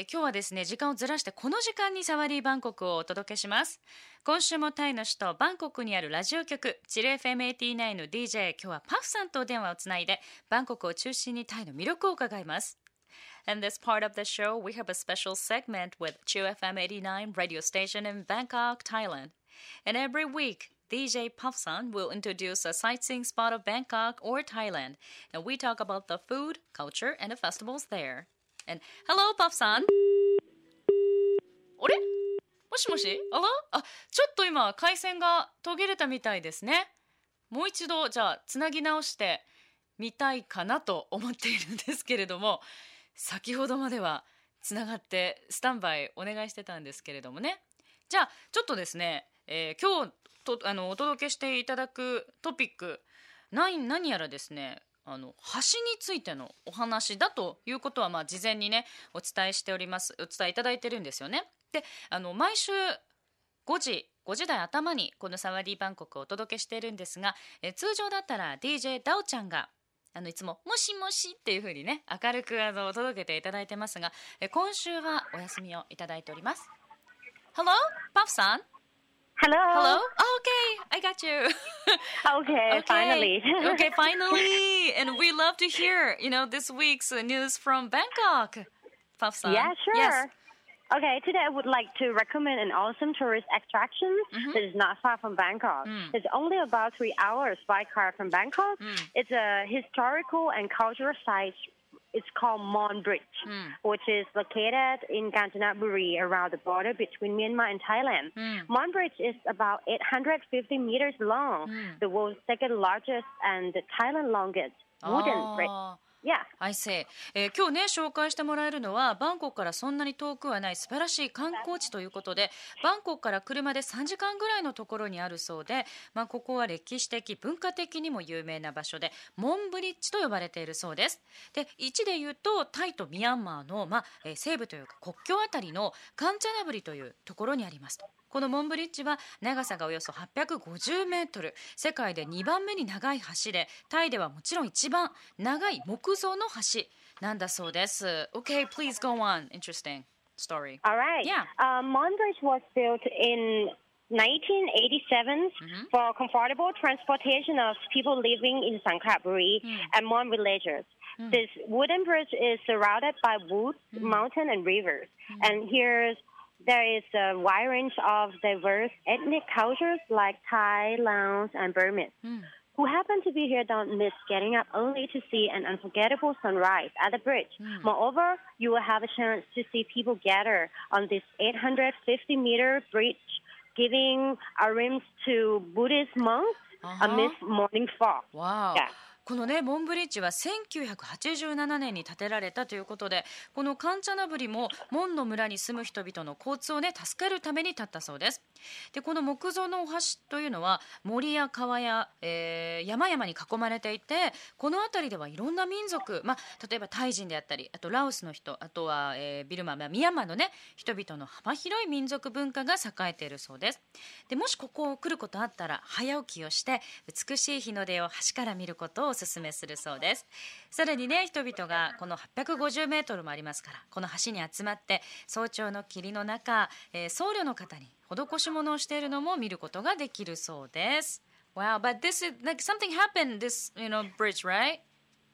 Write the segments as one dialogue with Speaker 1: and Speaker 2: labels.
Speaker 1: え今日はですね時間をずらしてこの時間にサワディバンコクをお届けします今週もタイの首都バンコクにあるラジオ局チル FM89 の DJ 今日はパフさんとお電話をつないでバンコクを中心にタイの魅力を伺います In this part of the show, we have a special segment with Chu FM 89 radio station in Bangkok, Thailand. And every week, DJ Puffsan will introduce a sightseeing spot of Bangkok or Thailand. And we talk about the food, culture, and the festivals there. And hello, Puffsan! あれ？もしもし？あら？あ、ちょっと今、回線が途切れたみたいですね。もう一度、じゃあ、つなぎ直してみたいかなと思っているんですけれども、先ほどまではつながってスタンバイお願いしてたんですけれどもね。じゃあ、ちょっとですね、えー、今日とあのお届けしていただくトピック何何やらですねあの橋についてのお話だということはまあ事前にねお伝えしておりますお伝えいただいてるんですよね。であの毎週5時5時台頭にこのサワディバンコクをお届けしているんですがえ通常だったら DJ ダオちゃんがあのいつも「もしもし」っていうふうにね明るくあの届けていただいてますがえ今週はお休みをいただいております。Hello, パフさん
Speaker 2: Hello?
Speaker 1: Hello? Oh, okay, I got you.
Speaker 2: Okay,
Speaker 1: okay.
Speaker 2: finally.
Speaker 1: okay, finally. And we love to hear, you know, this week's news from Bangkok. Puff-san.
Speaker 2: Yeah, sure.
Speaker 1: Yes.
Speaker 2: Okay, today I would like to recommend an awesome tourist attraction
Speaker 1: Mm-hmm.
Speaker 2: that is not far from Bangkok.
Speaker 1: Mm.
Speaker 2: It's only about three hours by car from Bangkok.
Speaker 1: Mm.
Speaker 2: It's a historical and cultural site. It's called Mon Bridge,
Speaker 1: Mm.
Speaker 2: which is located in Kanchanaburi around the border between Myanmar and Thailand.
Speaker 1: Mm.
Speaker 2: Mon Bridge is about 850 meters long,
Speaker 1: Mm.
Speaker 2: the world's second largest and the Thailand longest wooden bridge. Yeah.
Speaker 1: I say、えー今日ね紹介してもらえるのはバンコクからそんなに遠くはない素晴らしい観光地ということでバンコクから車で3時間ぐらいのところにあるそうで、まあ、ここは歴史的文化的にも有名な場所でモンブリッジと呼ばれているそうです。で位置で言うとタイとミャンマーの、まあえー西部というか国境あたりのカンチャナブリというところにあります。とこのモンブリッジは長さがおよそ850メートル世界で2番目に長い橋でタイではもちろん一番長い木 造の橋なんだそうです OK please go on interesting story
Speaker 2: All right.
Speaker 1: Yeah.
Speaker 2: Uh, Mon Bridge was built in 1987
Speaker 1: Mm-hmm.
Speaker 2: for comfortable transportation of people living in Sangkapuri
Speaker 1: Mm.
Speaker 2: and Mon villages. This wooden bridge is surrounded by woods,
Speaker 1: Mm.
Speaker 2: mountain, and rivers. And here's there is a wide range of diverse ethnic cultures like Thai, Laos, and Burmese.
Speaker 1: Mm.
Speaker 2: Who happen to be here don't miss getting up only to see an unforgettable sunrise at the bridge. Moreover, you will have a chance to see people gather on this 850 meter bridge, giving arms to Buddhist monks
Speaker 1: Uh-huh.
Speaker 2: amidst morning fog.
Speaker 1: わあ
Speaker 2: Yeah.
Speaker 1: このねモンブリッジは1987年に建てられたということでこのカンチャナブリもモンの村に住む人々の交通をね助けるために建ったそうです。でこの木造のお橋というのは森や川や、えー山々に囲まれていてこの辺りではいろんな民族、まあ、例えばタイ人であったりあとラオスの人あとは、えービルマ、まあ、ミヤンマーのね人々の幅広い民族文化が栄えているそうです。でもしここを来ることあったら早起きをして美しい日の出を橋から見ることをお勧めするそうですさらにね人々がこの850メートルもありますからこの橋に集まって早朝の霧の中、えー僧侶の方に施し物をしているのも見ることができるそうです Wow, but this is like something happened this you know bridge, right?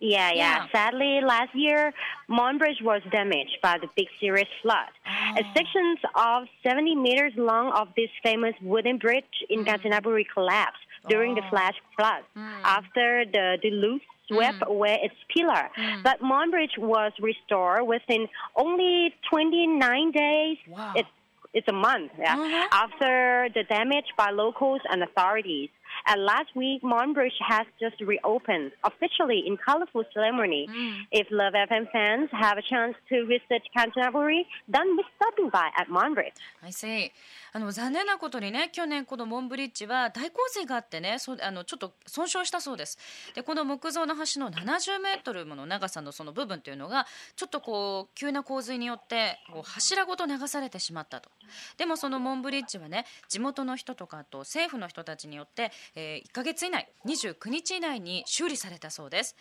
Speaker 2: Yeah, yeah,
Speaker 1: Yeah.
Speaker 2: Sadly, last year, Mon Bridge was damaged by the big serious flood.
Speaker 1: Oh.
Speaker 2: A sections of 70 meters long of this famous wooden bridge in Kanchanaburi collapsed during the
Speaker 1: Mm. Oh.
Speaker 2: flash flood after the deluge swept
Speaker 1: Mm.
Speaker 2: away its pillar. But Monbridge was restored within only 29 days.
Speaker 1: Wow.
Speaker 2: It's it's a month yeah,
Speaker 1: Mhm.
Speaker 2: after the damage by locals and authorities. And last week, Mon Bridge has just reopened officially in colorful ceremony. If Love FM fans have a chance to visit Kanchanaburi, don't miss stopping by at Mon Bridge.
Speaker 1: I see. あの残念なことにね去年このモンブリッジは大洪水があってねそあのちょっと損傷したそうですでこの木造の橋の70メートルもの長さのその部分というのがちょっとこう急な洪水によってこう柱ごと流されてしまったとでもそのモンブリッジはね地元の人とかあと政府の人たちによって、えー1ヶ月以内29日以内に修理されたそうです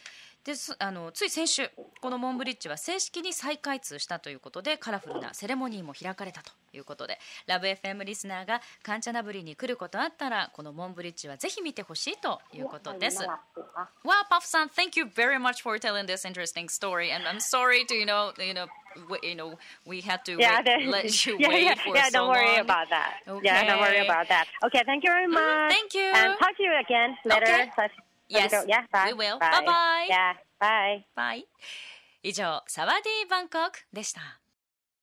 Speaker 1: ですあのつい先週このモンブリッジは正式に再開通したということでカラフルなセレモニーも開かれたということでラブ f m リスナーがカンチャナブリに来ることあったらこのモンブリッジはぜひ見てほしいということです。わあ、パフさん、Thank you very much for telling this interesting story, and I'm sorry to you know you know you know we had to
Speaker 2: Yeah,
Speaker 1: wait,
Speaker 2: the-
Speaker 1: let you
Speaker 2: yeah,
Speaker 1: wait
Speaker 2: yeah,
Speaker 1: for
Speaker 2: yeah.
Speaker 1: so
Speaker 2: Don't worry
Speaker 1: long.
Speaker 2: about that. Yeah, don't worry
Speaker 1: Okay.
Speaker 2: about that. Okay, thank you very much.
Speaker 1: thank you.
Speaker 2: And talk to you again later.
Speaker 1: Okay.
Speaker 2: Let- let
Speaker 1: Yes,
Speaker 2: me go. Yeah, bye.
Speaker 1: we will.
Speaker 2: Bye.
Speaker 1: Bye-bye.
Speaker 2: Yeah, bye.
Speaker 1: はい。以上、サワディーバンコクでした。